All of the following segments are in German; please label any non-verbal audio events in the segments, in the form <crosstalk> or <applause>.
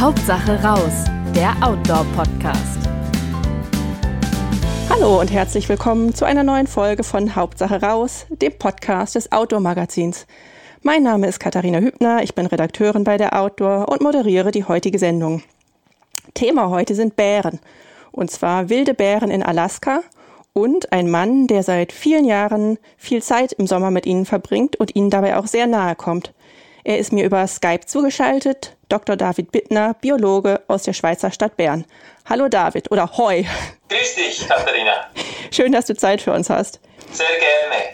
Hauptsache raus, der Outdoor-Podcast. Hallo und herzlich willkommen zu einer neuen Folge von Hauptsache raus, dem Podcast des Outdoor-Magazins. Mein Name ist Katharina Hübner, ich bin Redakteurin bei der Outdoor und moderiere die heutige Sendung. Thema heute sind Bären. Und zwar wilde Bären in Alaska und ein Mann, der seit vielen Jahren viel Zeit im Sommer mit ihnen verbringt und ihnen dabei auch sehr nahe kommt. Er ist mir über Skype zugeschaltet, Dr. David Bittner, Biologe aus der Schweizer Stadt Bern. Hallo David oder Hoi. Grüß dich, Katharina. Schön, dass du Zeit für uns hast. Sehr gerne.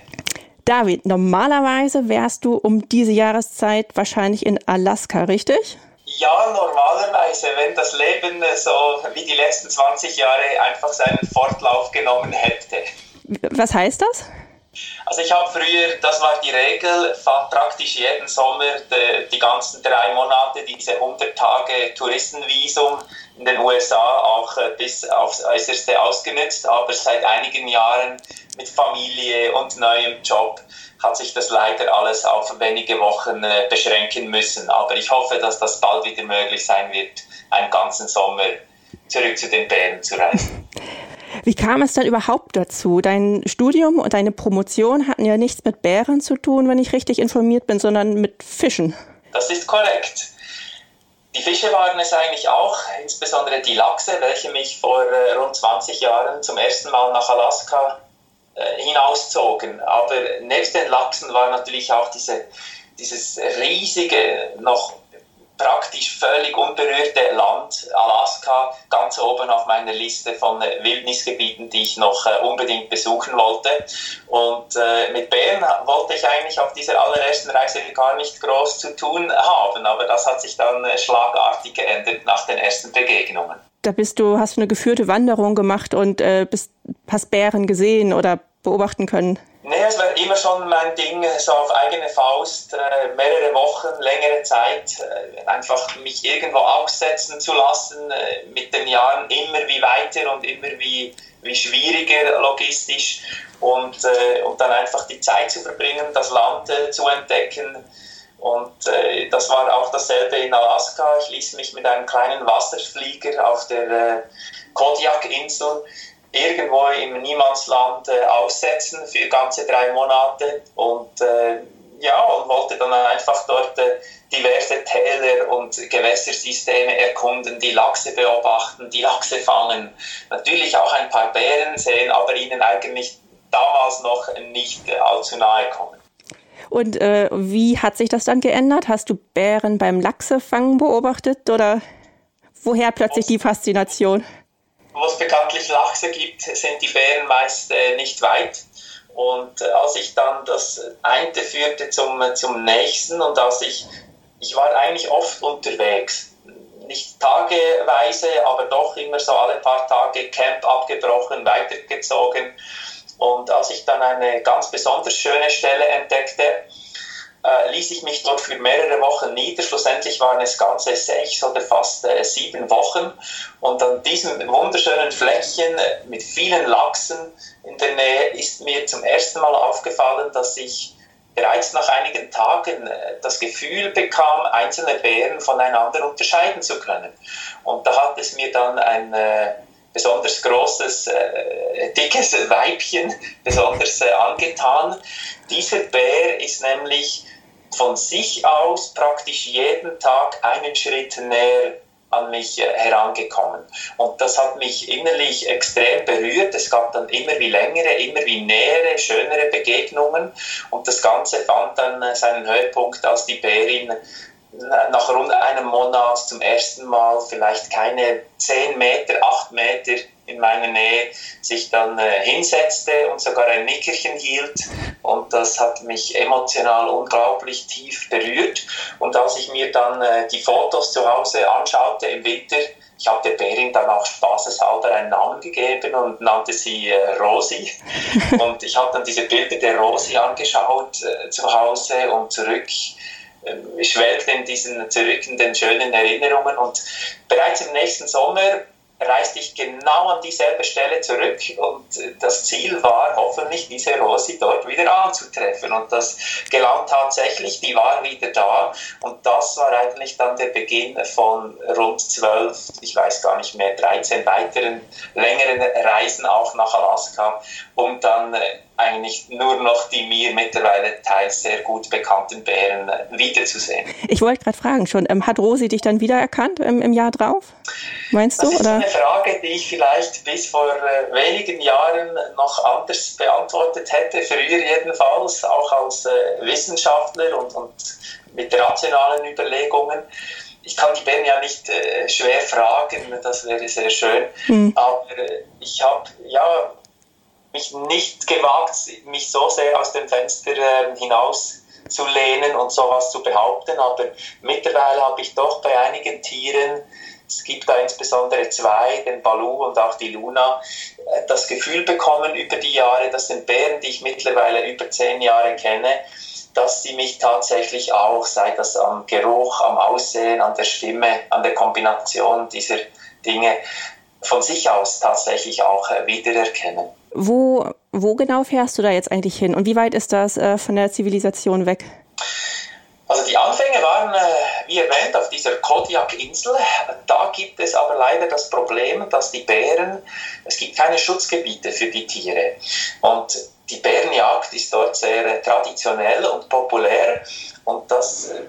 David, normalerweise wärst du um diese Jahreszeit wahrscheinlich in Alaska, richtig? Ja, normalerweise, wenn das Leben so wie die letzten 20 Jahre einfach seinen Fortlauf genommen hätte. Was heißt das? Also ich habe früher, das war die Regel, praktisch jeden Sommer die, die, ganzen drei Monate diese 100 Tage Touristenvisum in den USA auch äh, bis aufs Äußerste ausgenutzt, aber seit einigen Jahren mit Familie und neuem Job hat sich das leider alles auf wenige Wochen äh, beschränken müssen. Aber ich hoffe, dass das bald wieder möglich sein wird, einen ganzen Sommer zurück zu den Bären zu reisen. <laughs> Wie kam es dann überhaupt dazu? Dein Studium und deine Promotion hatten ja nichts mit Bären zu tun, wenn ich richtig informiert bin, sondern mit Fischen. Das ist korrekt. Die Fische waren es eigentlich auch, insbesondere die Lachse, welche mich vor äh, rund 20 Jahren zum ersten Mal nach Alaska äh, hinauszogen. Aber nebst den Lachsen war natürlich auch diese, dieses riesige, noch praktisch völlig unberührte Land Alaska ganz oben auf meiner Liste von Wildnisgebieten, die ich noch äh, unbedingt besuchen wollte. Und äh, mit Bären wollte ich eigentlich auf dieser allerersten Reise gar nicht groß zu tun haben, aber das hat sich dann äh, schlagartig geändert nach den ersten Begegnungen. Da bist du, hast du eine geführte Wanderung gemacht und äh, bist, hast Bären gesehen oder beobachten können? Nee, es war immer schon mein Ding, so auf eigene Faust, äh, mehrere Wochen, längere Zeit, äh, einfach mich irgendwo aussetzen zu lassen, äh, mit den Jahren immer wie weiter und immer wie, wie schwieriger logistisch und, und dann einfach die Zeit zu verbringen, das Land zu entdecken. Und das war auch dasselbe in Alaska. Ich ließ mich mit einem kleinen Wasserflieger auf der Kodiak-Insel irgendwo im Niemandsland äh, aussetzen für ganze drei Monate und äh, ja, und wollte dann einfach dort äh, diverse Täler und Gewässersysteme erkunden, die Lachse beobachten, die Lachse fangen, natürlich auch ein paar Bären sehen, aber ihnen eigentlich damals noch nicht allzu nahe kommen. Und äh, wie hat sich das dann geändert? Hast du Bären beim Lachsefangen beobachtet oder woher plötzlich die Faszination? Wo es bekanntlich Lachse gibt, sind die Bären meist äh, nicht weit. Und äh, als ich dann das eine führte zum, zum nächsten und als ich, ich war eigentlich oft unterwegs, nicht tageweise, aber doch immer so alle paar Tage Camp abgebrochen, weitergezogen. Und als ich dann eine ganz besonders schöne Stelle entdeckte, äh, ließ ich mich dort für mehrere Wochen nieder. Schlussendlich waren es ganze sechs oder fast äh, sieben Wochen. Und an diesem wunderschönen Fleckchen äh, mit vielen Lachsen in der Nähe ist mir zum ersten Mal aufgefallen, dass ich bereits nach einigen Tagen äh, das Gefühl bekam, einzelne Bären voneinander unterscheiden zu können. Und da hat es mir dann ein äh, besonders großes, äh, dickes <laughs> Weibchen besonders äh, angetan. Dieser Bär ist nämlich von sich aus praktisch jeden Tag einen Schritt näher an mich äh, herangekommen. Und das hat mich innerlich extrem berührt. Es gab dann immer wie längere, immer wie nähere, schönere Begegnungen. Und das Ganze fand dann äh, seinen Höhepunkt, als die Bärin nach rund einem Monat zum ersten Mal vielleicht keine 10 Meter, 8 Meter in meiner Nähe sich dann äh, hinsetzte und sogar ein Nickerchen hielt. Und das hat mich emotional unglaublich tief berührt. Und als ich mir dann äh, die Fotos zu Hause anschaute im Winter, ich habe der Bärin dann auch spaßeshalber einen Namen gegeben und nannte sie äh, Rosi. <laughs> und ich habe dann diese Bilder der Rosi angeschaut äh, zu Hause und zurück schwelgte in diesen zurückenden schönen Erinnerungen. Und bereits im nächsten Sommer reiste ich genau an dieselbe Stelle zurück und das Ziel war hoffentlich diese Rosi dort wieder anzutreffen. Und das gelang tatsächlich, die war wieder da. Und das war eigentlich dann der Beginn von rund zwölf, ich weiß gar nicht mehr, 13 weiteren längeren Reisen auch nach Alaska, um dann eigentlich nur noch die mir mittlerweile teils sehr gut bekannten Bären wiederzusehen. Ich wollte gerade fragen schon, ähm, hat Rosi dich dann wiedererkannt im, im Jahr drauf? Meinst du? Das ist oder? eine Frage, die ich vielleicht bis vor äh, wenigen Jahren noch anders beantwortet hätte, früher jedenfalls, auch als äh, Wissenschaftler und, und mit rationalen Überlegungen ich kann die Bären ja nicht äh, schwer fragen, das wäre sehr schön. Mhm. Aber äh, ich habe ja mich nicht gewagt, mich so sehr aus dem Fenster äh, hinaus zu lehnen und sowas zu behaupten. Aber mittlerweile habe ich doch bei einigen Tieren, es gibt da insbesondere zwei, den Balu und auch die Luna, äh, das Gefühl bekommen über die Jahre, dass den Bären, die ich mittlerweile über zehn Jahre kenne, dass sie mich tatsächlich auch, sei das am Geruch, am Aussehen, an der Stimme, an der Kombination dieser Dinge, von sich aus tatsächlich auch äh, wiedererkennen. Wo, wo genau fährst du da jetzt eigentlich hin und wie weit ist das äh, von der Zivilisation weg? Also die Anfänge waren, äh, wie erwähnt, auf dieser Kodiak-Insel. Da gibt es aber leider das Problem, dass die Bären, es gibt keine Schutzgebiete für die Tiere. Und die Bärenjagd ist dort sehr traditionell und populär. Und das äh,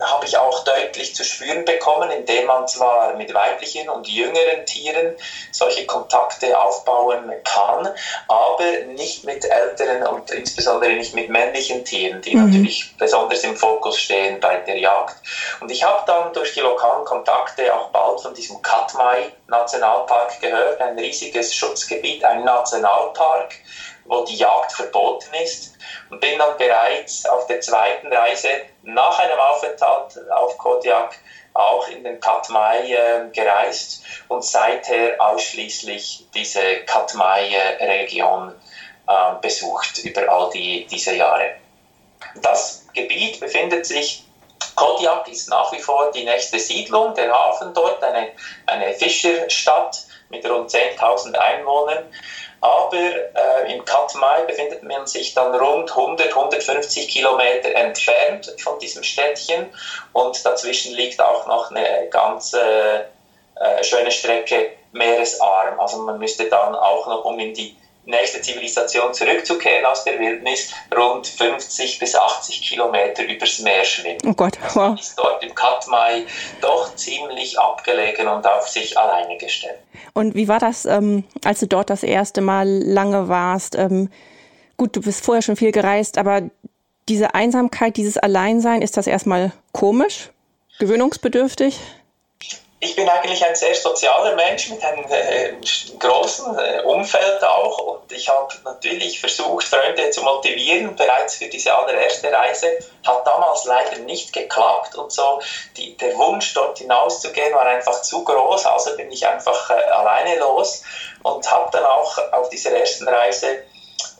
habe ich auch deutlich zu spüren bekommen, indem man zwar mit weiblichen und jüngeren Tieren solche Kontakte aufbauen kann, aber nicht mit älteren und insbesondere nicht mit männlichen Tieren, die mhm. natürlich besonders im Fokus stehen bei der Jagd. Und ich habe dann durch die lokalen Kontakte auch bald von diesem Katmai Nationalpark gehört, ein riesiges Schutzgebiet, ein Nationalpark, wo die Jagd verboten ist und bin dann bereits auf der zweiten Reise nach einem Aufenthalt auf Kodiak auch in den Katmai äh, gereist und seither ausschließlich diese Katmai-Region äh, besucht über all die, diese Jahre. Das Gebiet befindet sich Kodiak ist nach wie vor die nächste Siedlung, der Hafen dort, eine, eine Fischerstadt mit rund 10.000 Einwohnern. Aber äh, in Katmai befindet man sich dann rund 100, 150 Kilometer entfernt von diesem Städtchen und dazwischen liegt auch noch eine ganz äh, schöne Strecke meeresarm. Also man müsste dann auch noch, um in die nächste Zivilisation zurückzukehren aus der Wildnis, rund 50 bis 80 Kilometer übers Meer schwimmen. Oh Gott, wow. Man ist dort im Katmai doch ziemlich abgelegen und auf sich alleine gestellt. Und wie war das, ähm, als du dort das erste Mal lange warst? Ähm, gut, du bist vorher schon viel gereist, aber diese Einsamkeit, dieses Alleinsein, ist das erstmal komisch, gewöhnungsbedürftig? Ich bin eigentlich ein sehr sozialer Mensch mit einem äh, großen äh, Umfeld auch und ich habe natürlich versucht, Freunde zu motivieren, bereits für diese allererste Reise. Hat damals leider nicht geklappt und so. Die, der Wunsch, dort hinauszugehen, war einfach zu groß, also bin ich einfach äh, alleine los und habe dann auch auf dieser ersten Reise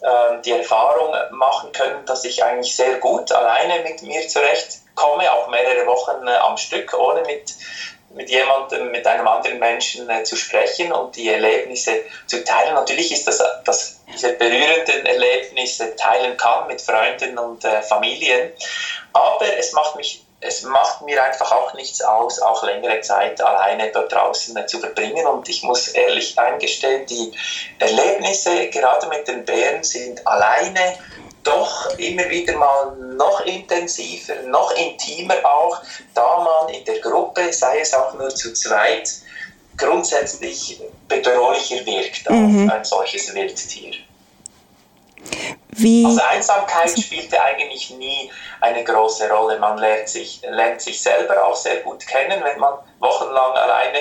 ähm, die Erfahrung machen können, dass ich eigentlich sehr gut alleine mit mir zurechtkomme, auch mehrere Wochen äh, am Stück, ohne mit mit jemandem, mit einem anderen Menschen äh, zu sprechen und die Erlebnisse zu teilen. Natürlich ist das, dass diese berührenden Erlebnisse teilen kann mit Freunden und äh, Familien, aber es macht mich es macht mir einfach auch nichts aus, auch längere Zeit alleine dort draußen äh, zu verbringen. Und ich muss ehrlich eingestehen, die Erlebnisse gerade mit den Bären sind alleine doch immer wieder mal noch intensiver, noch intimer auch, da man in der Gruppe, sei es auch nur zu zweit, grundsätzlich bedrohlicher wirkt mhm. auf ein solches Wildtier. Wie? Also Einsamkeit spielte eigentlich nie eine große Rolle. Man lernt sich, lernt sich selber auch sehr gut kennen, wenn man wochenlang alleine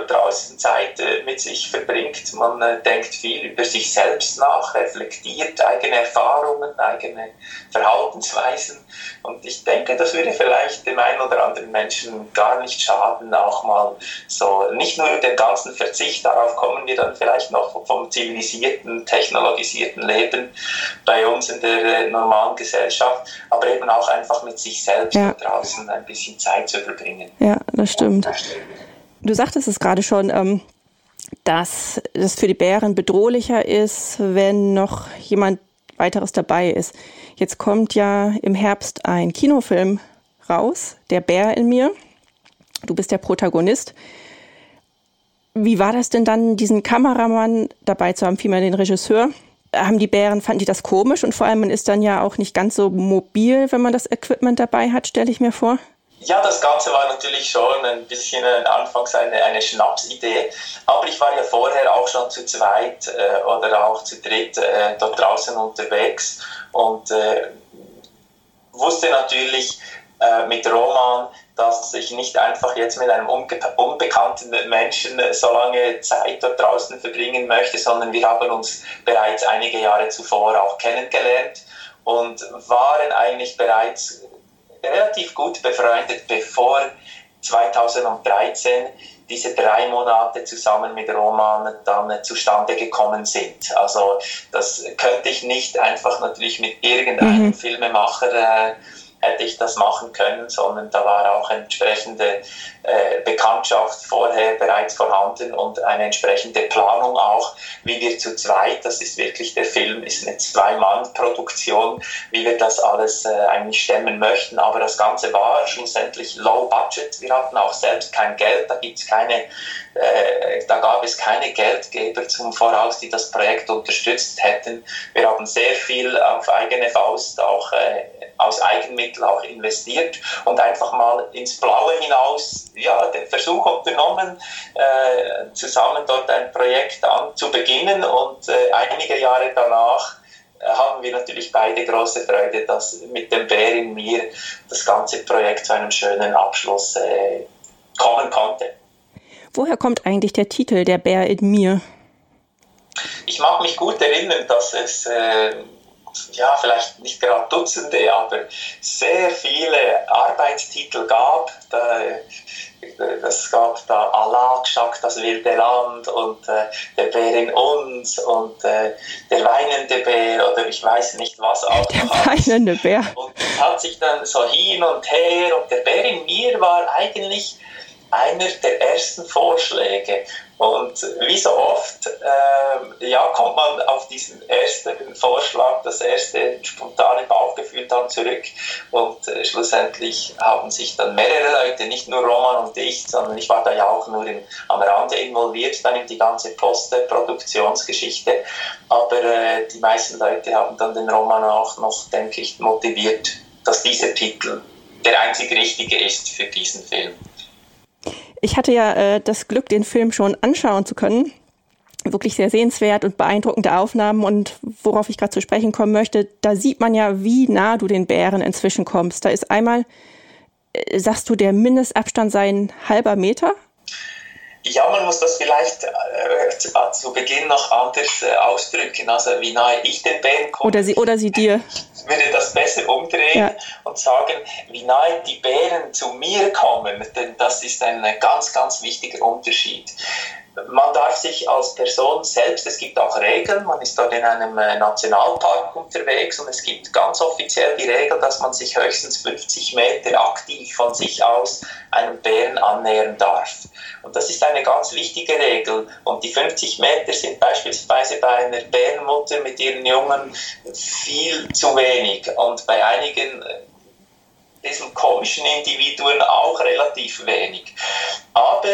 draußen Zeit äh, mit sich verbringt. Man äh, denkt viel über sich selbst nach, reflektiert eigene Erfahrungen, eigene Verhaltensweisen. Und ich denke, das würde vielleicht dem einen oder anderen Menschen gar nicht schaden, auch mal so, nicht nur den ganzen Verzicht, darauf kommen wir dann vielleicht noch vom zivilisierten, technologisierten Leben bei uns in der äh, normalen Gesellschaft, aber eben auch einfach mit sich selbst ja. draußen ein bisschen Zeit zu verbringen. Ja, das stimmt. Ja, das stimmt. Du sagtest es gerade schon, ähm, dass es für die Bären bedrohlicher ist, wenn noch jemand weiteres dabei ist. Jetzt kommt ja im Herbst ein Kinofilm raus, Der Bär in mir. Du bist der Protagonist. Wie war das denn dann, diesen Kameramann dabei zu haben, vielmehr den Regisseur? Haben die Bären, fanden die das komisch und vor allem man ist dann ja auch nicht ganz so mobil, wenn man das Equipment dabei hat, stelle ich mir vor. Ja, das Ganze war natürlich schon ein bisschen anfangs eine, eine Schnapsidee, aber ich war ja vorher auch schon zu zweit äh, oder auch zu dritt äh, dort draußen unterwegs. Und äh, wusste natürlich äh, mit Roman, dass ich nicht einfach jetzt mit einem unbe unbekannten Menschen so lange Zeit dort draußen verbringen möchte, sondern wir haben uns bereits einige Jahre zuvor auch kennengelernt und waren eigentlich bereits relativ gut befreundet, bevor 2013 diese drei Monate zusammen mit Roman dann zustande gekommen sind. Also das könnte ich nicht einfach natürlich mit irgendeinem mhm. Filmemacher äh, hätte ich das machen können, sondern da war auch entsprechende äh, Bekanntschaft vorher bereits vorhanden und eine entsprechende Planung auch, wie wir zu zweit, das ist wirklich der Film, ist eine Zwei-Mann-Produktion, wie wir das alles äh, eigentlich stemmen möchten. Aber das Ganze war schlussendlich low budget. Wir hatten auch selbst kein Geld, da gibt's keine, äh, da gab es keine Geldgeber zum Voraus, die das Projekt unterstützt hätten. Wir haben sehr viel auf eigene Faust auch äh, aus Eigenmitteln auch investiert und einfach mal ins Blaue hinaus ja, den Versuch unternommen, äh, zusammen dort ein Projekt an zu beginnen und äh, einige Jahre danach äh, haben wir natürlich beide große Freude, dass mit dem Bär in mir das ganze Projekt zu einem schönen Abschluss äh, kommen konnte. Woher kommt eigentlich der Titel Der Bär in mir? Ich mag mich gut erinnern, dass es äh, ja, vielleicht nicht gerade Dutzende, aber sehr viele Arbeitstitel gab. Da, es gab da Allah gesagt, das wilde Land und äh, der Bär in uns und äh, der weinende Bär oder ich weiß nicht was auch. Der weinende Bär. Und hat sich dann so hin und her und der Bär in mir war eigentlich einer der ersten Vorschläge. Und wie so oft, äh, ja, kommt man auf diesen ersten Vorschlag, das erste spontane Bauchgefühl dann zurück. Und äh, schlussendlich haben sich dann mehrere Leute, nicht nur Roman und ich, sondern ich war da ja auch nur im, am Rande involviert, dann in die ganze Post-Produktionsgeschichte. Aber äh, die meisten Leute haben dann den Roman auch noch, denke ich, motiviert, dass dieser Titel der einzig richtige ist für diesen Film. Ich hatte ja äh, das Glück, den Film schon anschauen zu können. Wirklich sehr sehenswert und beeindruckende Aufnahmen. Und worauf ich gerade zu sprechen kommen möchte, da sieht man ja, wie nah du den Bären inzwischen kommst. Da ist einmal, äh, sagst du, der Mindestabstand sei ein halber Meter? Ja, man muss das vielleicht äh, zu, zu, Beginn noch anders äh, ausdrücken, also wie nahe ich den Bären komme. Oder sie, oder sie dir. Ich würde das besser umdrehen ja. und sagen, wie nahe die Bären zu mir kommen, denn das ist ein ganz, ganz wichtiger Unterschied man darf sich als Person selbst, es gibt auch Regeln, man ist dort in einem äh, Nationalpark unterwegs und es gibt ganz offiziell die Regel, dass man sich höchstens 50 Meter aktiv von sich aus einem Bären annähern darf. Und das ist eine ganz wichtige Regel. Und die 50 Meter sind beispielsweise bei einer Bärenmutter mit ihren Jungen viel zu wenig und bei einigen äh, diesen komischen Individuen auch relativ wenig. Aber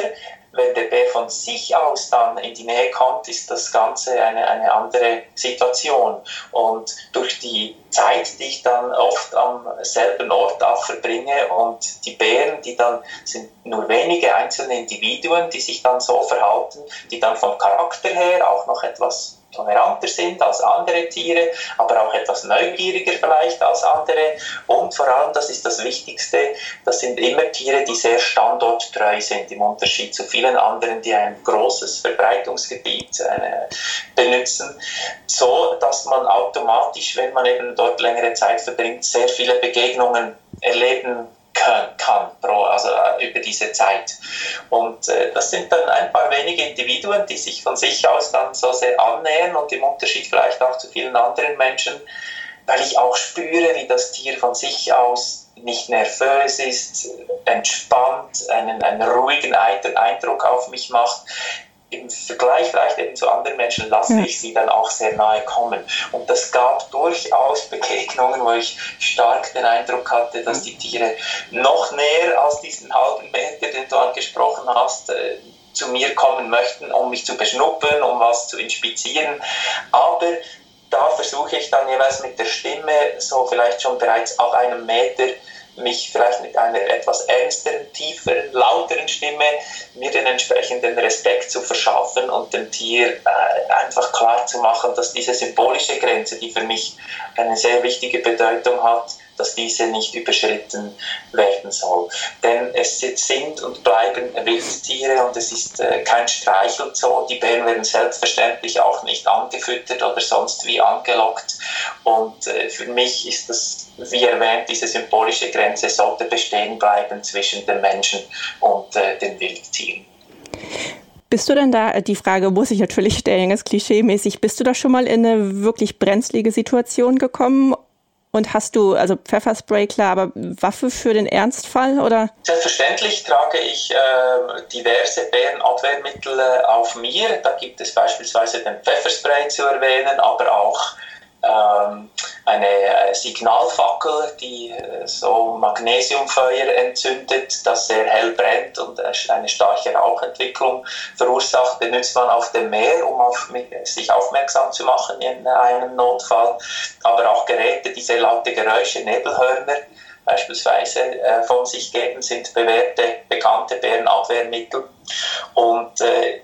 wenn der Bär von sich aus dann in die Nähe kommt, ist das Ganze eine, eine andere Situation. Und durch die Zeit, die ich dann oft am selben Ort auch verbringe und die Bären, die dann sind nur wenige einzelne Individuen, die sich dann so verhalten, die dann vom Charakter her auch noch etwas toleranter sind als andere Tiere, aber auch etwas neugieriger vielleicht als andere. Und vor allem, das ist das Wichtigste, das sind immer Tiere, die sehr standorttreu sind, im Unterschied zu vielen anderen, die ein großes Verbreitungsgebiet äh, benutzen, so dass man automatisch, wenn man eben dort längere Zeit verbringt, sehr viele Begegnungen erleben kann, pro, also äh, über diese Zeit. Und äh, das sind dann ein paar wenige Individuen, die sich von sich aus dann so sehr annähern und im Unterschied vielleicht auch zu vielen anderen Menschen, weil ich auch spüre, wie das Tier von sich aus nicht nervös ist, entspannt, einen, einen ruhigen Eindruck auf mich macht. Im Vergleich vielleicht eben zu anderen Menschen lasse ich sie dann auch sehr nahe kommen. Und das gab durchaus Begegnungen, wo ich stark den Eindruck hatte, dass die Tiere noch näher als diesen halben Meter, den du angesprochen hast, äh, zu mir kommen möchten, um mich zu beschnuppern, um was zu inspizieren. Aber da versuche ich dann jeweils mit der Stimme, so vielleicht schon bereits auf einem Meter, mich vielleicht mit einer etwas ernsteren, tieferen, lauteren Stimme mir den entsprechenden Respekt zu verschaffen und dem Tier äh, einfach klar zu machen, dass diese symbolische Grenze, die für mich eine sehr wichtige Bedeutung hat, dass diese nicht überschritten werden soll. Denn es sind und bleiben Wildtiere und es ist äh, kein Streichelzoo. Die Bären werden selbstverständlich auch nicht angefüttert oder sonst wie angelockt. Und äh, für mich ist das, wie erwähnt, diese symbolische Grenze sollte bestehen bleiben zwischen den Menschen und äh, den Wildtieren. Bist du denn da, die Frage muss ich natürlich stellen, ganz klischee-mäßig, bist du da schon mal in eine wirklich brenzlige Situation gekommen und hast du, also Pfefferspray, klar, aber Waffe für den Ernstfall oder? Selbstverständlich trage ich äh, diverse Bärenabwehrmittel äh, auf mir. Da gibt es beispielsweise den Pfefferspray zu erwähnen, aber auch eine äh, Signalfackel, die äh, so Magnesiumfeuer entzündet, das sehr hell brennt und eine starke Rauchentwicklung verursacht, benutzt man auf dem Meer, um auf, sich aufmerksam zu machen in einem Notfall. Aber auch Geräte, die sehr laute Geräusche, Nebelhörner, beispielsweise äh, von sich geben, sind bewährte, bekannte Bärenabwehrmittel. Und äh,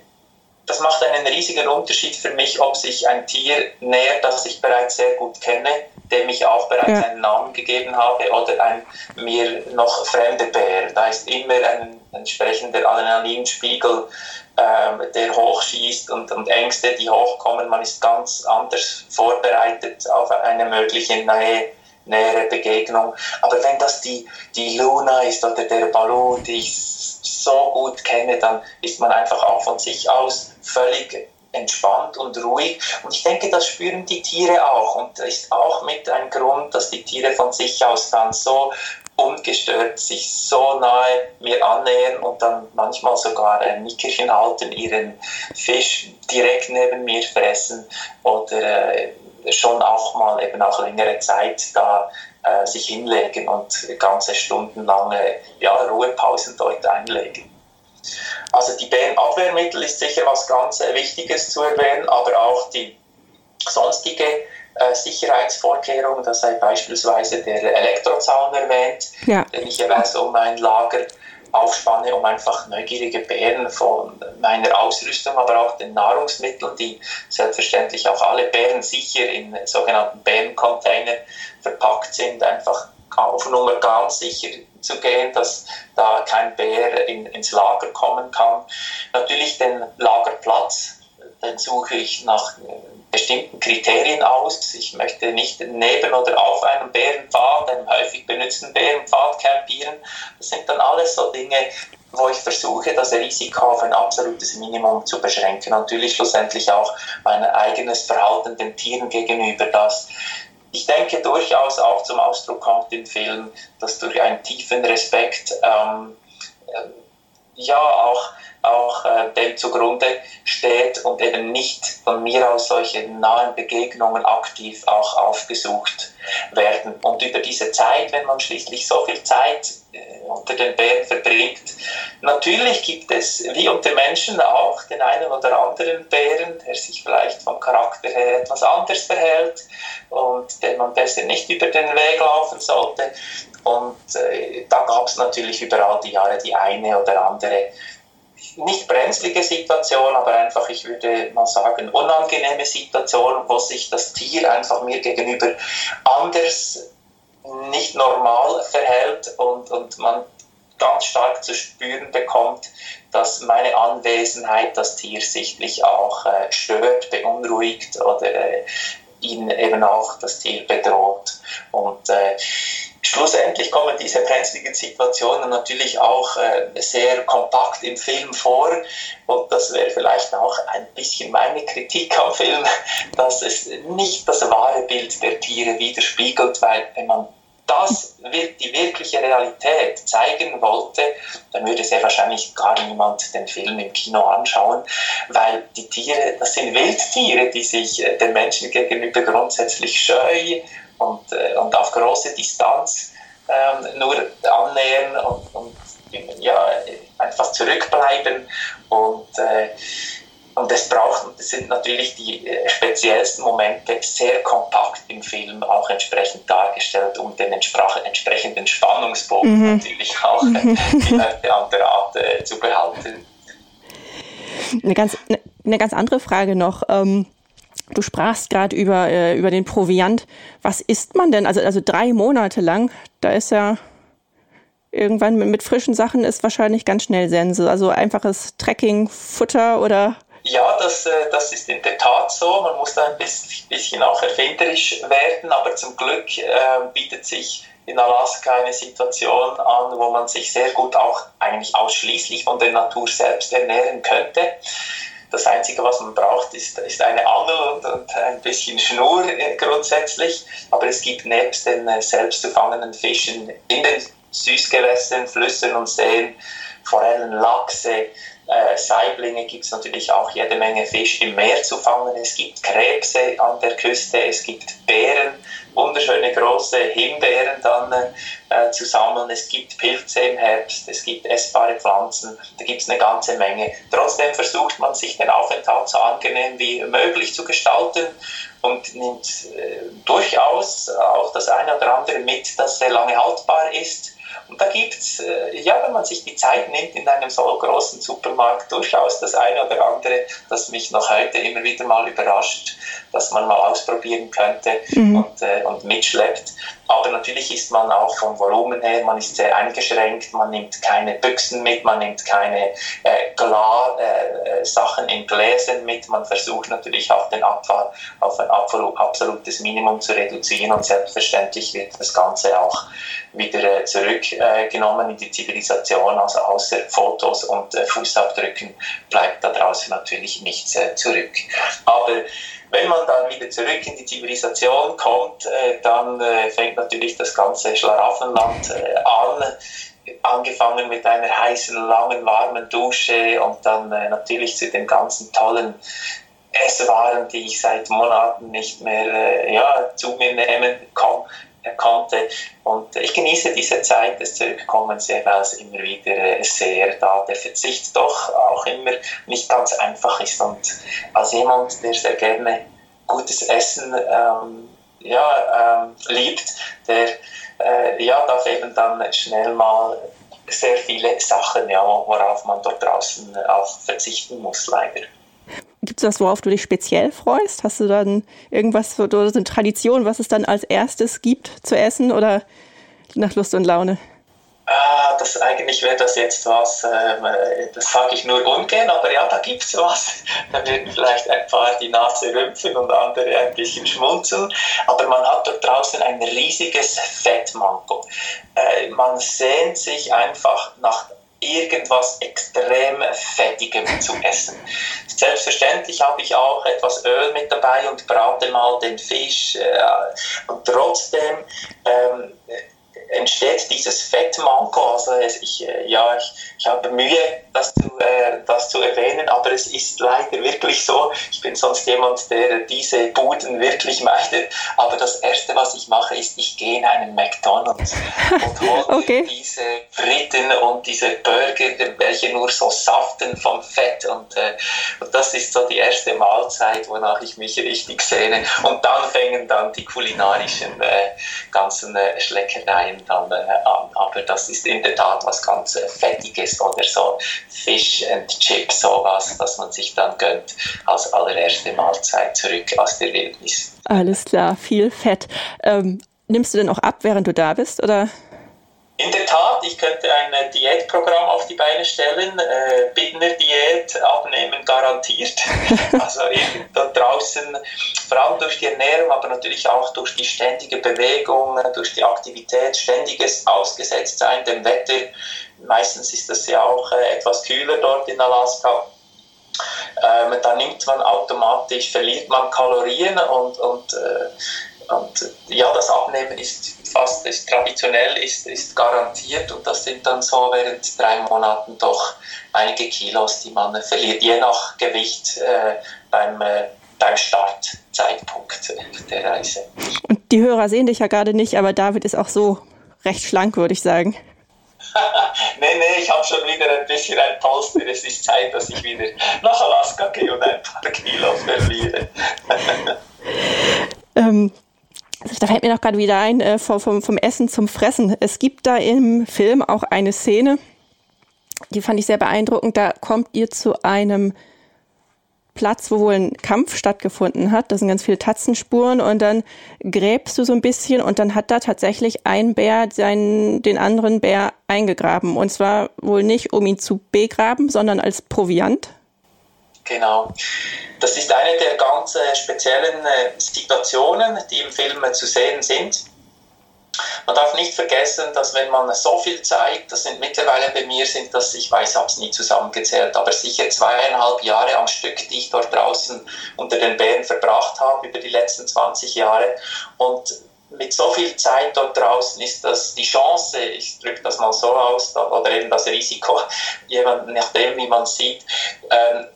das macht einen riesigen Unterschied für mich, ob sich ein Tier nähert, das ich bereits sehr gut kenne, dem ich auch bereits ja. einen Namen gegeben habe, oder ein mir noch fremder Bär. Da ist immer ein entsprechender Adrenalinspiegel, ähm, der hochschießt und, und Ängste, die hochkommen. Man ist ganz anders vorbereitet auf eine mögliche Nähe nähere Begegnung. Aber wenn das die, die Luna ist oder der Baloo, die ich so gut kenne, dann ist man einfach auch von sich aus völlig entspannt und ruhig. Und ich denke, das spüren die Tiere auch. Und das ist auch mit ein Grund, dass die Tiere von sich aus dann so ungestört sich so nahe mir annähern und dann manchmal sogar ein Nickerchen halten, ihren Fisch direkt neben mir fressen oder äh, schon auch mal eben auch längere Zeit da äh, sich hinlegen und ganze stundenlange ja, Ruhepausen dort einlegen. Also die Bärenabwehrmittel ist sicher was ganz äh, Wichtiges zu erwähnen, aber auch die sonstige äh, Sicherheitsvorkehrungen, das sei beispielsweise der Elektrozaun erwähnt, ja. den ich jeweils um mein Lager aufspanne, um einfach neugierige Bären von meiner Ausrüstung, aber auch den Nahrungsmitteln, die selbstverständlich auch alle Bären sicher in sogenannten Bärencontainer verpackt sind, einfach auf Nummer ganz sicher zu gehen, dass da kein Bär in, ins Lager kommen kann. Natürlich den Lagerplatz, den suche ich nach bestimmten Kriterien aus. Ich möchte nicht neben oder auf einem Bärenpfad, einem häufig benutzten Bärenpfad campieren. Das sind dann alles so Dinge, wo ich versuche, das Risiko auf ein absolutes Minimum zu beschränken. Natürlich schlussendlich auch mein eigenes Verhalten den Tieren gegenüber, das ich denke durchaus auch zum Ausdruck kommt im Film, dass durch einen tiefen Respekt ähm, äh, ja auch auch äh, dem zugrunde steht und eben nicht von mir aus solche nahen Begegnungen aktiv auch aufgesucht werden. Und über diese Zeit, wenn man schließlich so viel Zeit äh, unter den Bären verbringt, natürlich gibt es, wie unter Menschen auch, den einen oder anderen Bären, der sich vielleicht vom Charakter her etwas anders verhält und den man besser nicht über den Weg laufen sollte. Und äh, da gab es natürlich über all die Jahre die eine oder andere nicht brenzlige Situation, aber einfach, ich würde mal sagen, unangenehme Situation, wo sich das Tier einfach mir gegenüber anders, nicht normal verhält und, und man ganz stark zu spüren bekommt, dass meine Anwesenheit das Tier sichtlich auch äh, stört, beunruhigt oder äh, ihn eben auch das Tier bedroht. Und äh, Schlussendlich kommen diese brenzligen Situationen natürlich auch äh, sehr kompakt im Film vor. Und das wäre vielleicht auch ein bisschen meine Kritik am Film, <laughs> dass es nicht das wahre Bild der Tiere widerspiegelt, weil wenn man das die wirkliche Realität zeigen wollte, dann würde sehr wahrscheinlich gar niemand den Film im Kino anschauen, weil die Tiere, das sind Wildtiere, die sich äh, den Menschen gegenüber grundsätzlich scheu und, äh, und auf große Distanz ähm, nur annähern und, und ja, einfach zurückbleiben und äh, und es braucht, das sind natürlich die äh, speziellsten Momente sehr kompakt im Film auch entsprechend dargestellt, um den entsprechenden Spannungsbogen mhm. natürlich auch mhm. in einer anderen Art äh, zu behalten. Eine ganz, eine ganz andere Frage noch. Ähm Du sprachst gerade über, äh, über den Proviant. Was isst man denn? Also, also drei Monate lang, da ist ja irgendwann mit, mit frischen Sachen ist wahrscheinlich ganz schnell Sense. Also einfaches Trekking, Futter oder ja, das, äh, das ist in der Tat so. Man muss da ein bisschen auch erfinderisch werden, aber zum Glück äh, bietet sich in Alaska eine Situation an, wo man sich sehr gut auch eigentlich ausschließlich von der Natur selbst ernähren könnte. Das Einzige, was man braucht, ist, ist eine Angel und, und ein bisschen Schnur äh, grundsätzlich. Aber es gibt nebst den äh, selbst zu fangenden Fischen in den Süßgewässern, Flüssen und Seen Forellen, Lachse, äh, Saiblinge gibt es natürlich auch jede Menge Fisch im Meer zu fangen. Es gibt Krebse an der Küste, es gibt Beeren, wunderschöne große Himbeeren dann äh, zu sammeln. Es gibt Pilze im Herbst, es gibt essbare Pflanzen, da gibt es eine ganze Menge. Trotzdem versucht man sich den Aufenthalt so angenehm wie möglich zu gestalten und nimmt äh, durchaus auch das eine oder andere mit, das sehr lange haltbar ist und da gibt es, äh, ja, wenn man sich die Zeit nimmt in einem so großen Supermarkt, durchaus das eine oder andere, das mich noch heute immer wieder mal überrascht, dass man mal ausprobieren könnte mhm. und, äh, und mitschleppt. Aber natürlich ist man auch vom Volumen her, man ist sehr eingeschränkt, man nimmt keine Büchsen mit, man nimmt keine äh, Glas, äh, Sachen in Gläsern mit, man versucht natürlich auch den Abfall auf ein absolutes Minimum zu reduzieren und selbstverständlich wird das Ganze auch wieder äh, zurückgenommen in die Zivilisation, also außer Fotos und äh, Fußabdrücken bleibt da draußen natürlich nichts äh, zurück. Aber wenn man dann wieder zurück in die Zivilisation kommt, dann fängt natürlich das ganze Schlaraffenland an. Angefangen mit einer heißen, langen, warmen Dusche und dann äh, natürlich zu den ganzen tollen Esswaren, die ich seit Monaten nicht mehr äh, ja, zu mir nehmen kann, konnte. Und ich genieße diese Zeit des Zurückkommens jeweils immer wieder äh, sehr, da der Verzicht doch auch immer nicht ganz einfach ist. Und als jemand, der sehr gerne gutes Essen ähm, ja, ähm, liebt, der äh, ja, darf eben dann schnell mal sehr viele Sachen, ja, worauf man dort draußen auch verzichten muss, leider. Gibt es was, worauf du dich speziell freust? Hast du dann irgendwas, oder eine Tradition, was es dann als erstes gibt zu essen oder nach Lust und Laune? Ah, das eigentlich wäre das jetzt was, äh, das sage ich nur ungern, aber ja, da gibt es was. <laughs> Da würden vielleicht ein paar die Nase rümpfen und andere ein bisschen schmunzeln. Aber man hat dort draußen ein riesiges Fettmanko. Äh, man sehnt sich einfach nach irgendwas extrem Fettigem zu essen. Selbstverständlich habe ich auch etwas Öl mit dabei und brate mal den Fisch. Äh, und trotzdem ähm, entsteht dieses Fettmanko. Also ich, äh, ja, ich, ich habe Mühe, das zu, äh, das zu erwähnen, aber es ist leider wirklich so. Ich bin sonst jemand, der diese Buden wirklich meidet. Aber das Erste, was ich mache, ist, ich gehe in einen McDonalds und <laughs> hole okay. diese Fritten und diese Burger, welche nur so saften vom Fett. Und, äh, und das ist so die erste Mahlzeit, wonach ich mich richtig sehne. Und dann fängen dann die kulinarischen äh, ganzen äh, Schleckereien dann äh, an. Aber das ist in der Tat was ganz äh, Fettiges oder so Fish and Chips, sowas, dass man sich dann gönnt als allererste Mahlzeit zurück aus der Wildnis. Alles klar, viel Fett. Ähm, nimmst du denn auch ab, während du da bist, oder? In der Tat, ich könnte ein Diätprogramm auf die Beine stellen. Äh, Bittner-Diät, abnehmen garantiert. <laughs> Also da draußen, vor allem durch die Ernährung, aber natürlich auch durch die ständige Bewegung, durch die Aktivität, ständiges Ausgesetztsein dem Wetter. Meistens ist das ja auch äh, etwas kühler dort in Alaska. Ähm, da nimmt man automatisch, verliert man Kalorien und, und äh, und ja, das Abnehmen ist fast ist traditionell, ist, ist garantiert und das sind dann so während drei Monaten doch einige Kilos, die man verliert, je nach Gewicht äh, beim, äh, beim Startzeitpunkt der Reise. Und die Hörer sehen dich ja gerade nicht, aber David ist auch so recht schlank, würde ich sagen. <laughs> nee, nee, ich habe schon wieder ein bisschen ein Polster. Es ist Zeit, dass ich wieder nach Alaska gehe und ein paar Kilo verliere. <laughs> ähm, da fällt mir noch gerade wieder ein, äh, vom, vom Essen zum Fressen. Es gibt da im Film auch eine Szene, die fand ich sehr beeindruckend. Da kommt ihr zu einem Platz, wo wohl ein Kampf stattgefunden hat. Da sind ganz viele Tatzenspuren und dann gräbst du so ein bisschen und dann hat da tatsächlich ein Bär seinen, den anderen Bär eingegraben. Und zwar wohl nicht, um ihn zu begraben, sondern als Proviant. Genau. Das ist eine der ganz äh, speziellen äh, Situationen, die im Film zu sehen sind. Man darf nicht vergessen, dass wenn man so viel Zeit, das sind mittlerweile bei mir, sind das, ich weiß, habe es nie zusammengezählt, aber sicher zweieinhalb Jahre am Stück, die ich dort draußen unter den Bären verbracht habe, über die letzten 20 Jahre. Und mit so viel Zeit dort draußen ist das die Chance, ich drücke das mal so aus, oder eben das Risiko, <laughs> je nachdem, wie man sieht, ähm,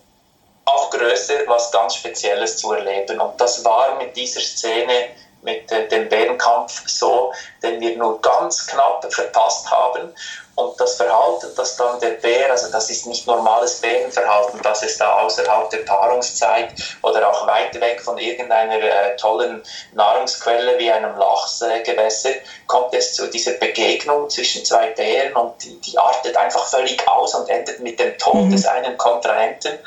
auch größer, was ganz Spezielles zu erleben. Und das war mit dieser Szene, mit äh, dem Bärenkampf so, den wir nur ganz knapp verpasst haben. Und das Verhalten, das dann der Bär, also das ist nicht normales Bärenverhalten, dass es da außerhalb der Paarungszeit oder auch weit weg von irgendeiner äh, tollen Nahrungsquelle wie einem Lachsgewässer, äh, kommt es zu dieser Begegnung zwischen zwei Bären und die, die artet einfach völlig aus und endet mit dem Tod mhm. des einen Kontrahenten.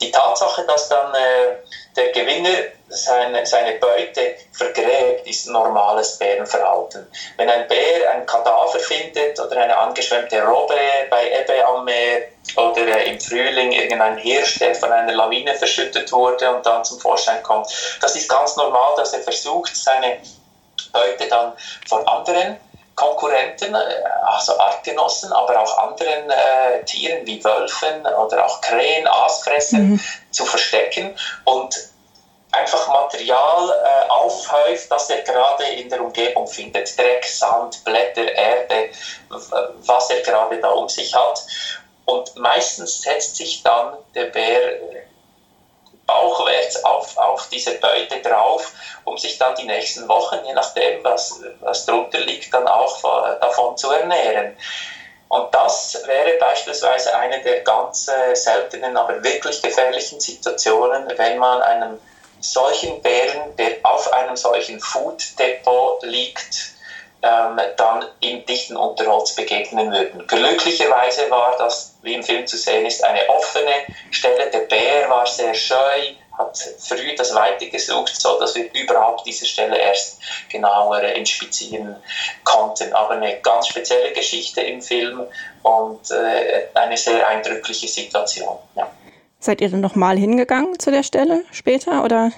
Die Tatsache, dass dann äh, der Gewinner seine, seine Beute vergräbt, ist normales Bärenverhalten. Wenn ein Bär ein Kadaver findet oder eine angeschwemmte Robbe bei Ebbe am Meer oder äh, im Frühling irgendein Hirsch, der von einer Lawine verschüttet wurde und dann zum Vorschein kommt, das ist ganz normal, dass er versucht, seine Beute dann von anderen Konkurrenten, äh, also Artgenossen, aber auch anderen äh, Tieren wie Wölfen oder auch Krähen, Aasfressern mhm. zu verstecken und einfach Material äh, aufhäuft, das er gerade in der Umgebung findet. Dreck, Sand, Blätter, Erde, was er gerade da um sich hat. Und meistens setzt sich dann der Bär bauchwärts auf, auf diese Beute drauf, um sich dann die nächsten Wochen, je nachdem, was, was drunter liegt, dann auch davon zu ernähren. Und das wäre beispielsweise eine der ganz äh, seltenen, aber wirklich gefährlichen Situationen, wenn man einem solchen Bären, der auf einem solchen Food-Depot liegt, ähm, dann im dichten Unterholz begegnen würden. Glücklicherweise war das, wie im Film zu sehen ist, eine offene Stelle. Der Bär war sehr scheu, hat früh das Weite gesucht, so wir überhaupt diese Stelle erst genauer inspizieren konnten. Aber eine ganz spezielle Geschichte im Film und äh, eine sehr eindrückliche Situation. Ja. Seid ihr dann nochmal hingegangen zu der Stelle später oder?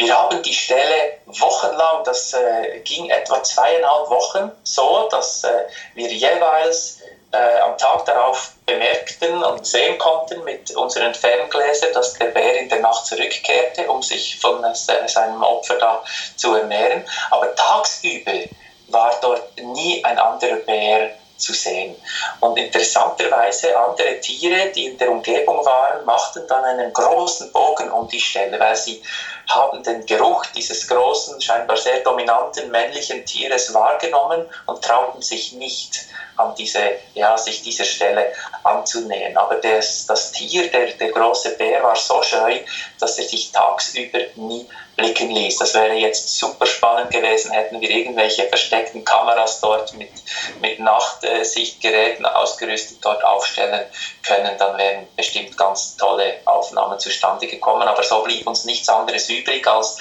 Wir haben die Stelle wochenlang, das äh, ging etwa zweieinhalb Wochen so, dass äh, wir jeweils äh, am Tag darauf bemerkten und sehen konnten mit unseren Ferngläsern, dass der Bär in der Nacht zurückkehrte, um sich von äh, seinem Opfer da zu ernähren. Aber tagsüber war dort nie ein anderer Bär zu sehen. Und interessanterweise andere Tiere, die in der Umgebung waren, machten dann einen großen Bogen um die Stelle, weil sie haben den Geruch dieses großen, scheinbar sehr dominanten männlichen Tieres wahrgenommen und trauten sich nicht an diese, ja, sich dieser Stelle anzunähern. Aber das, das Tier, der, der große Bär, war so scheu, dass er sich tagsüber nie blicken ließ. Das wäre jetzt super spannend gewesen, hätten wir irgendwelche versteckten Kameras dort mit, mit Nachtsichtgeräten ausgerüstet dort aufstellen können, dann wären bestimmt ganz tolle Aufnahmen zustande gekommen. Aber so blieb uns nichts anderes übrig, als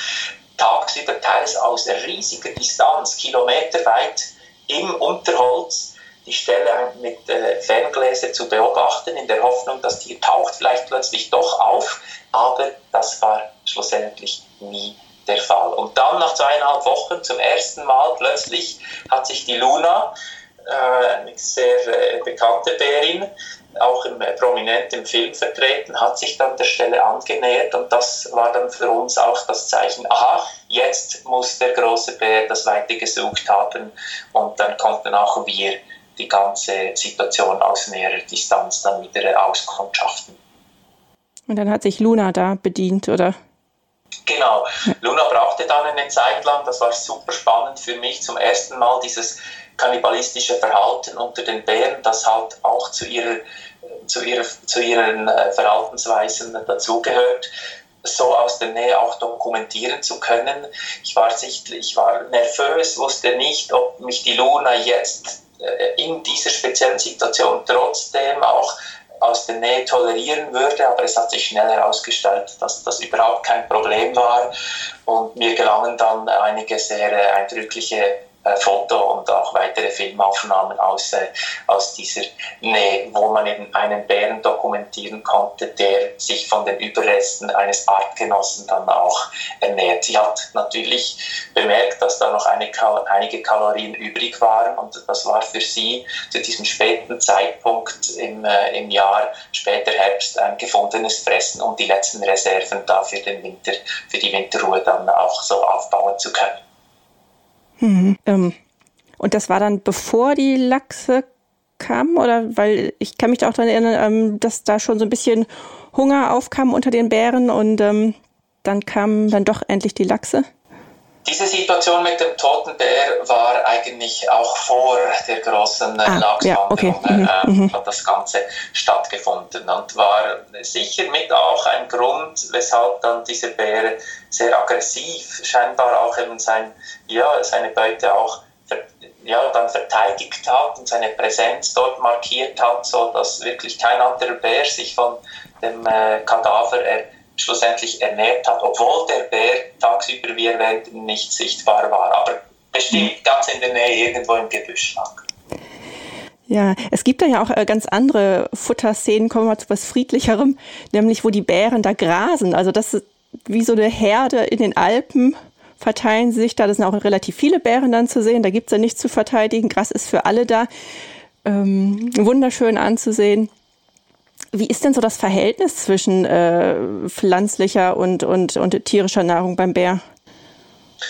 tagsüber teils aus riesiger Distanz, kilometerweit im Unterholz, die Stelle mit äh, Ferngläser zu beobachten, in der Hoffnung, das Tier taucht vielleicht plötzlich doch auf, aber das war schlussendlich nie der Fall. Und dann nach zweieinhalb Wochen zum ersten Mal plötzlich hat sich die Luna eine sehr bekannte Bärin, auch im, prominent im Film vertreten, hat sich dann der Stelle angenähert und das war dann für uns auch das Zeichen, aha, jetzt muss der große Bär das Weite gesucht haben und dann konnten auch wir die ganze Situation aus näherer Distanz dann wieder auskundschaften. Und dann hat sich Luna da bedient, oder? Genau. Luna brauchte dann eine Zeit lang, das war super spannend für mich, zum ersten Mal dieses kannibalistische Verhalten unter den Bären, das halt auch zu, ihrer, zu, ihrer, zu ihren äh, Verhaltensweisen dazugehört so aus der Nähe auch dokumentieren zu können. Ich war sichtlich, ich war nervös, wusste nicht, ob mich die Luna jetzt in dieser speziellen Situation trotzdem auch aus der Nähe tolerieren würde, aber es hat sich schnell herausgestellt, dass das überhaupt kein Problem war. Und mir gelangen dann einige sehr äh, eindrückliche äh, Foto und auch weitere Filmaufnahmen aus, äh, aus dieser Nähe, wo man eben einen Bären dokumentieren konnte, der sich von den Überresten eines Artgenossen dann auch ernährt. Sie hat natürlich bemerkt, dass da noch eine, einige Kalorien übrig waren und das war für sie zu diesem späten Zeitpunkt im, äh, im Jahr, später Herbst, ein gefundenes Fressen, um die letzten Reserven da für den Winter, für die Winterruhe dann auch so aufbauen zu können. Mhm. Ähm, und das war dann bevor die Lachse kamen? Oder weil ich kann mich auch daran erinnern, ähm, dass da schon so ein bisschen Hunger aufkam unter den Bären und ähm, dann kamen dann doch endlich die Lachse? Diese Situation mit dem toten Bär war eigentlich auch vor der großen äh, ah, Lachswanderung, ja, okay. mhm, äh, mhm. hat das Ganze stattgefunden und war sicher mit auch ein Grund, weshalb dann dieser Bär sehr aggressiv scheinbar auch eben sein, ja, seine Beute auch ja, dann verteidigt hat und seine Präsenz dort markiert hat, so dass wirklich kein anderer Bär sich von dem äh, Kadaver er schlussendlich ernährt hat, obwohl der Bär tagsüber, wie erwähnt, nicht sichtbar war, aber bestimmt ganz in der Nähe irgendwo im Gebüsch lag. Ja, es gibt da ja auch äh, ganz andere Futterszenen, kommen wir mal zu was Friedlicherem, nämlich wo die Bären da grasen. Also das ist wie so eine Herde in den Alpen verteilen sich da. Das sind auch relativ viele Bären dann zu sehen. Da gibt es ja nichts zu verteidigen. Gras ist für alle da. Ähm, wunderschön anzusehen. Wie ist denn so das Verhältnis zwischen äh, pflanzlicher und, und, und tierischer Nahrung beim Bär?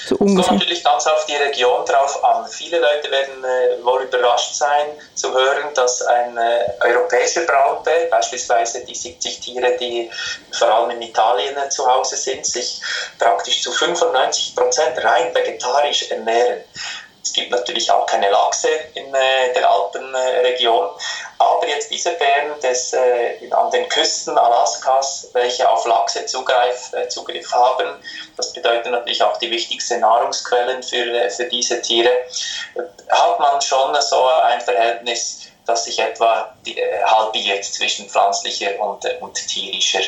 So es kommt natürlich ganz auf die Region drauf an. Viele Leute werden äh, wohl überrascht sein zu hören, dass ein äh, europäischer Braunbär, beispielsweise die 70 Tiere, die vor allem in Italien äh, zu Hause sind, sich praktisch zu 95 Prozent rein vegetarisch ernähren. Es gibt natürlich auch keine Lachse in äh, der Alpenregion, aber jetzt diese Bären des, äh, an den Küsten Alaskas, welche auf Lachse Zugriff, äh, Zugriff haben, das bedeutet natürlich auch die wichtigsten Nahrungsquellen für, äh, für diese Tiere, hat man schon so ein Verhältnis das sich etwa äh, halbiert zwischen pflanzlicher und, äh, und tierischer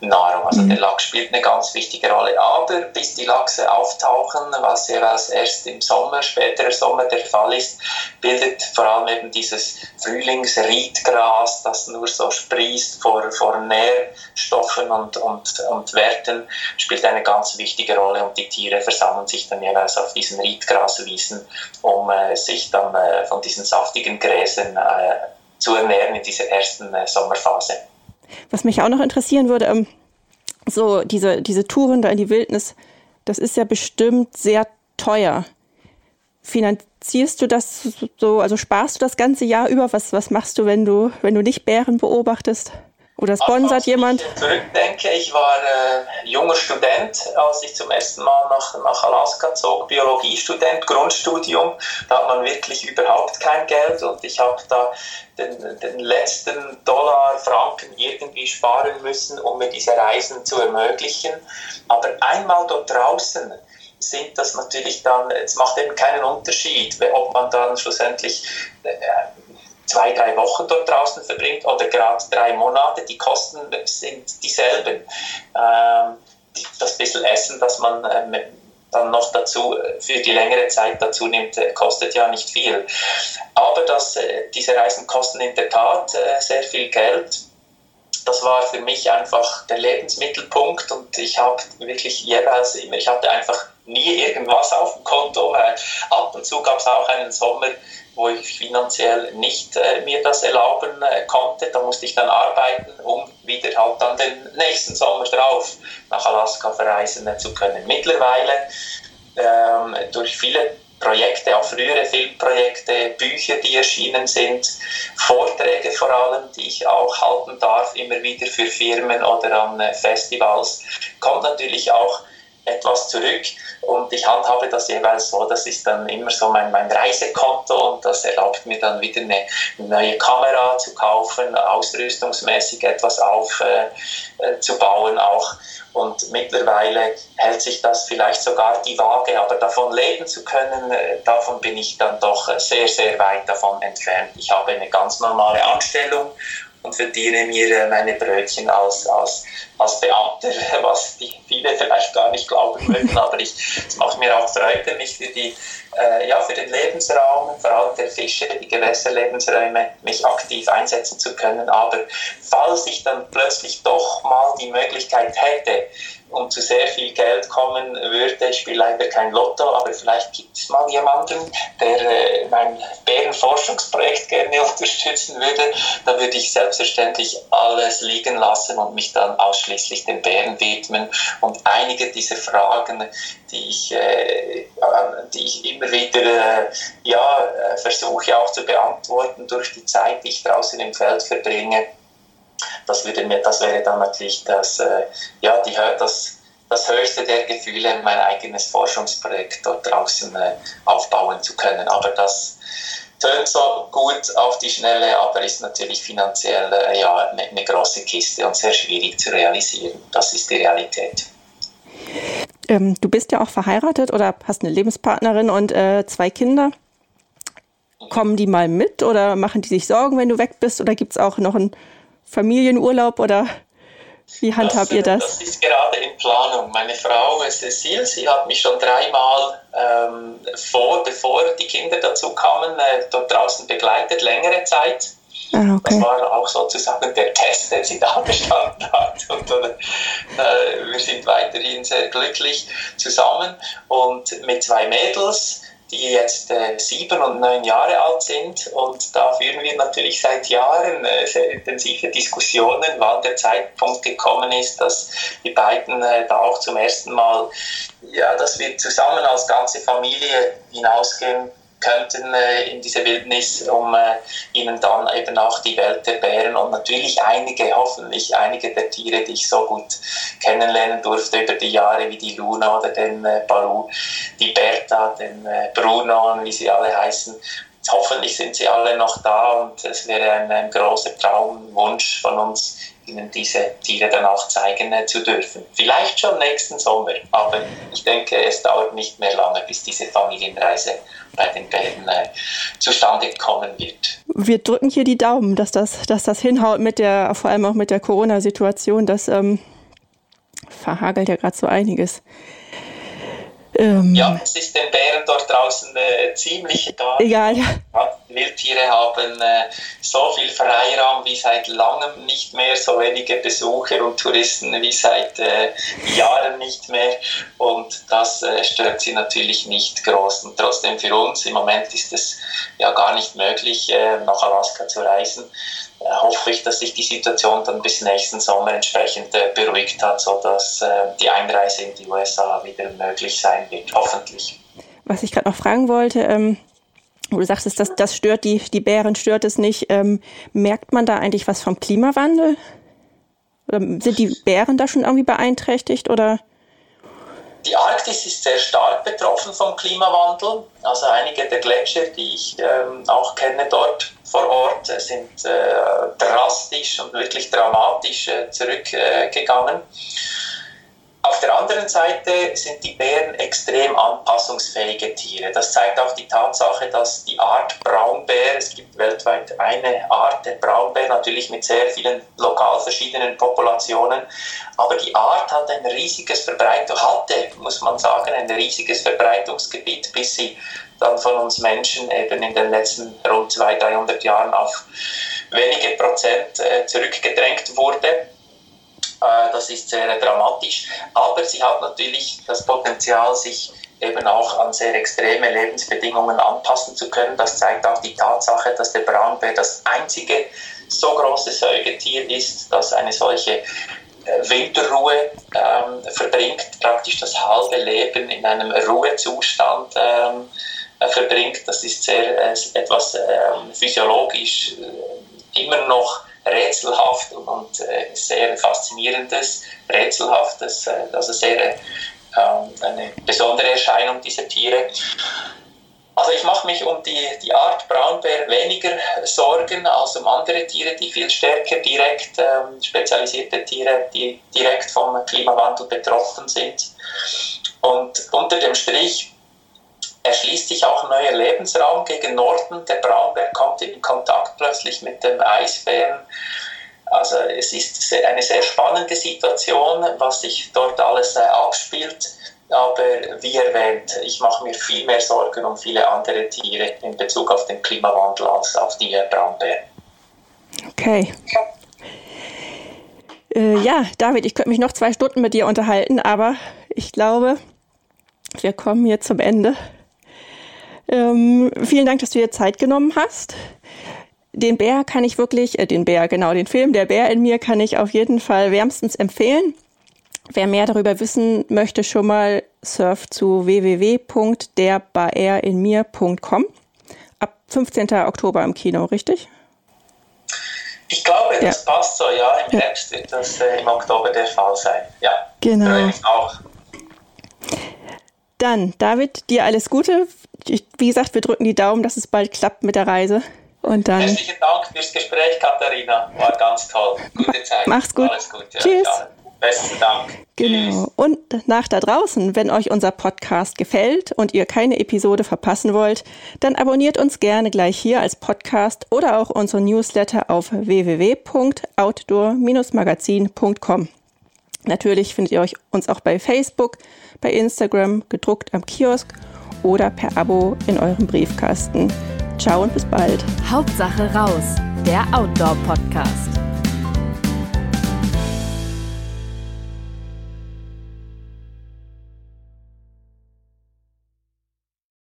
Nahrung. Also mhm. der Lachs spielt eine ganz wichtige Rolle. Aber bis die Lachse auftauchen, was jeweils erst im Sommer, späterer Sommer der Fall ist, bildet vor allem eben dieses Frühlingsriedgras, das nur so sprießt vor, vor Nährstoffen und, und, und Werten, spielt eine ganz wichtige Rolle und die Tiere versammeln sich dann jeweils auf diesen Riedgraswiesen, um äh, sich dann äh, von diesen saftigen Gräsern äh, zu ernähren in dieser ersten äh, Sommerphase. Was mich auch noch interessieren würde, ähm, so diese, diese Touren da in die Wildnis, das ist ja bestimmt sehr teuer. Finanzierst du das so, also sparst du das ganze Jahr über? Was, was machst du, wenn du, wenn du nicht Bären beobachtest? Oder sponsert Ach, jemand? Ich zurückdenke, ich war äh, junger Student, als ich zum ersten Mal nach, nach Alaska zog, Biologiestudent, Grundstudium. Da hat man wirklich überhaupt kein Geld und ich habe da den, den letzten Dollar, Franken irgendwie sparen müssen, um mir diese Reisen zu ermöglichen. Aber einmal dort draußen sind das natürlich dann, es macht eben keinen Unterschied, ob man dann schlussendlich äh, zwei, drei Wochen dort draußen verbringt oder gerade drei Monate, die Kosten sind dieselben. Ähm, das bisschen Essen, das man ähm, dann noch dazu für die längere Zeit dazu nimmt, äh, kostet ja nicht viel. Aber das, äh, diese Reisen kosten in der Tat äh, sehr viel Geld. Das war für mich einfach der Lebensmittelpunkt und ich habe wirklich jeweils immer, ich hatte einfach nie irgendwas auf dem Konto. Äh, ab und zu gab es auch einen Sommer, wo ich finanziell nicht äh, mir das erlauben äh, konnte. Da musste ich dann arbeiten, um wieder halt dann den nächsten Sommer drauf nach Alaska verreisen zu können. Mittlerweile ähm, durch viele Projekte, auch frühere Filmprojekte, Bücher, die erschienen sind, Vorträge vor allem, die ich auch halten darf, immer wieder für Firmen oder an äh, Festivals, kommt natürlich auch etwas zurück und ich handhabe das jeweils so, das ist dann immer so mein, mein Reisekonto und das erlaubt mir dann wieder eine neue Kamera zu kaufen, ausrüstungsmäßig etwas aufzubauen äh, äh auch und mittlerweile hält sich das vielleicht sogar die Waage, aber davon leben zu können, äh, davon bin ich dann doch äh, sehr, sehr weit davon entfernt. Ich habe eine ganz normale Anstellung und verdiene mir meine Brötchen als, als, als Beamter, <laughs> was die viele vielleicht gar nicht glauben würden, aber ich, es macht mir auch Freude, mich für, die, äh, ja, für den Lebensraum, vor allem der Fische, die Gewässerlebensräume, mich aktiv einsetzen zu können. Aber falls ich dann plötzlich doch mal die Möglichkeit hätte, und zu sehr viel Geld kommen würde. Ich spiele leider kein Lotto, aber vielleicht gibt es mal jemanden, der äh, mein Bärenforschungsprojekt gerne <laughs> unterstützen würde. Da würde ich selbstverständlich alles liegen lassen und mich dann ausschließlich den Bären widmen. Und einige dieser Fragen, die ich, äh, die ich immer wieder äh, ja, äh, versuche auch zu beantworten durch die Zeit, die ich draußen im Feld verbringe, das, würde mir, das wäre dann natürlich das, äh, ja, die, das, das höchste der Gefühle, mein eigenes Forschungsprojekt dort draußen äh, aufbauen zu können. Aber das tönt so gut auf die Schnelle, aber ist natürlich finanziell äh, ja, eine, eine große Kiste und sehr schwierig zu realisieren. Das ist die Realität. Ähm, du bist ja auch verheiratet oder hast eine Lebenspartnerin und äh, zwei Kinder. Kommen die mal mit oder machen die sich Sorgen, wenn du weg bist? Oder gibt es auch noch ein Familienurlaub oder wie handhabt das, ihr das? Das ist gerade in Planung. Meine Frau Cecile, sie hat mich schon dreimal ähm, vor, bevor die Kinder dazu kamen, äh, dort draußen begleitet, längere Zeit. Ah, okay. Das war auch sozusagen der Test, den sie da <laughs> bestanden hat. Und äh, wir sind weiterhin sehr glücklich zusammen und mit zwei Mädels die jetzt äh, sieben und neun Jahre alt sind. Und da führen wir natürlich seit Jahren äh, sehr intensive Diskussionen, wann der Zeitpunkt gekommen ist, dass die beiden äh, da auch zum ersten Mal, ja, dass wir zusammen als ganze Familie hinausgehen könnten äh, in diese Wildnis, um äh, ihnen dann eben auch die Welt der Bären und natürlich einige, hoffentlich einige der Tiere, die ich so gut kennenlernen durfte über die Jahre, wie die Luna oder den äh, Balu, die Bertha, den äh, Bruno und wie sie alle heißen. Hoffentlich sind sie alle noch da und es wäre ein, ein großer Traumwunsch von uns, ihnen diese Tiere dann auch zeigen äh, zu dürfen. Vielleicht schon nächsten Sommer, aber ich denke, es dauert nicht mehr lange, bis diese Familienreise bei den Bären äh, zustande kommen wird. Wir drücken hier die Daumen, dass das, dass das hinhaut mit der, vor allem auch mit der Corona-Situation. Das ähm, verhagelt ja gerade so einiges. Ähm, ja, es ist den Bären dort draußen äh, ziemlich egal. Egal, ja. Wildtiere haben äh, so viel Freiraum wie seit langem nicht mehr, so wenige Besucher und Touristen wie seit äh, Jahren nicht mehr. Und das äh, stört sie natürlich nicht groß. Und trotzdem für uns im Moment ist es ja gar nicht möglich, äh, nach Alaska zu reisen. Äh, hoffe ich, dass sich die Situation dann bis nächsten Sommer entsprechend äh, beruhigt hat, sodass äh, die Einreise in die USA wieder möglich sein wird, hoffentlich. Was ich gerade noch fragen wollte, ähm, wo du sagtest, das, das stört die, die Bären, stört es nicht. Ähm, merkt man da eigentlich was vom Klimawandel? Oder sind die Bären da schon irgendwie beeinträchtigt oder? Die Arktis ist sehr stark betroffen vom Klimawandel. Also einige der Gletscher, die ich ähm, auch kenne dort vor Ort, äh, sind äh, drastisch und wirklich dramatisch äh, zurückgegangen. Auf der anderen Seite sind die Bären extrem anpassungsfähige Tiere. Das zeigt auch die Tatsache, dass die Art Braunbär, es gibt weltweit eine Art der Braunbär, natürlich mit sehr vielen lokal verschiedenen Populationen, aber die Art hat ein riesiges Verbreitung, hatte, muss man sagen, ein riesiges Verbreitungsgebiet, bis sie dann von uns Menschen eben in den letzten rund 200, 300 Jahren auf wenige Prozent äh, zurückgedrängt wurde. Äh, das ist sehr dramatisch. Aber sie hat natürlich das Potenzial, sich eben auch an sehr extreme Lebensbedingungen anpassen zu können. Das zeigt auch die Tatsache, dass der Braunbär das einzige so große Säugetier ist, das eine solche äh, Winterruhe ähm, verbringt, praktisch das halbe Leben in einem Ruhezustand ähm, äh, verbringt. Das ist sehr äh, etwas äh, physiologisch immer noch rätselhaft und, und äh, sehr faszinierendes, rätselhaftes, also sehr ähm, eine besondere Erscheinung dieser Tiere. Also ich mache mich um die, die Art Braunbär weniger Sorgen als um andere Tiere, die viel stärker direkt, ähm, spezialisierte Tiere, die direkt vom Klimawandel betroffen sind. Und unter dem Strich erschließt sich auch ein neuer Lebensraum gegen Norden. Der Braunbär kommt in Kontakt plötzlich mit dem Eisbären. Also es ist eine sehr spannende Situation, was sich dort alles äh, abspielt. Aber wie erwähnt, ich mache mir viel mehr Sorgen um viele andere Tiere in Bezug auf den Klimawandel als auf die Braunbären. Okay. Äh, ja, David, ich könnte mich noch zwei Stunden mit dir unterhalten, aber ich glaube, wir kommen hier zum Ende. Ähm, vielen Dank, dass du dir Zeit genommen hast. Den Bär kann ich wirklich, äh, den Bär, genau, den Film Der Bär in mir kann ich auf jeden Fall wärmstens empfehlen. Wer mehr darüber wissen möchte, schon mal surft zu www.derbairinmir.com. Ab 15. Oktober im Kino, richtig? Ich glaube, das ja. passt so, ja. Im Herbst wird das äh, im Oktober der Fall sein. Ja, genau. auch. Dann, David, dir alles Gute. Wie gesagt, wir drücken die Daumen, dass es bald klappt mit der Reise. Und dann. Herzlichen Dank fürs Gespräch, Katharina. War ganz toll. Gute Zeit. Mach's gut. Alles Gute. Tschüss. Ja. Besten Dank. Genau. Und nach da draußen, wenn euch unser Podcast gefällt und ihr keine Episode verpassen wollt, dann abonniert uns gerne gleich hier als Podcast oder auch unsere Newsletter auf www.outdoor-magazin.com. Natürlich findet ihr euch uns auch bei Facebook, bei Instagram, gedruckt am Kiosk oder per Abo in eurem Briefkasten. Ciao und bis bald. Hauptsache raus, der Outdoor-Podcast.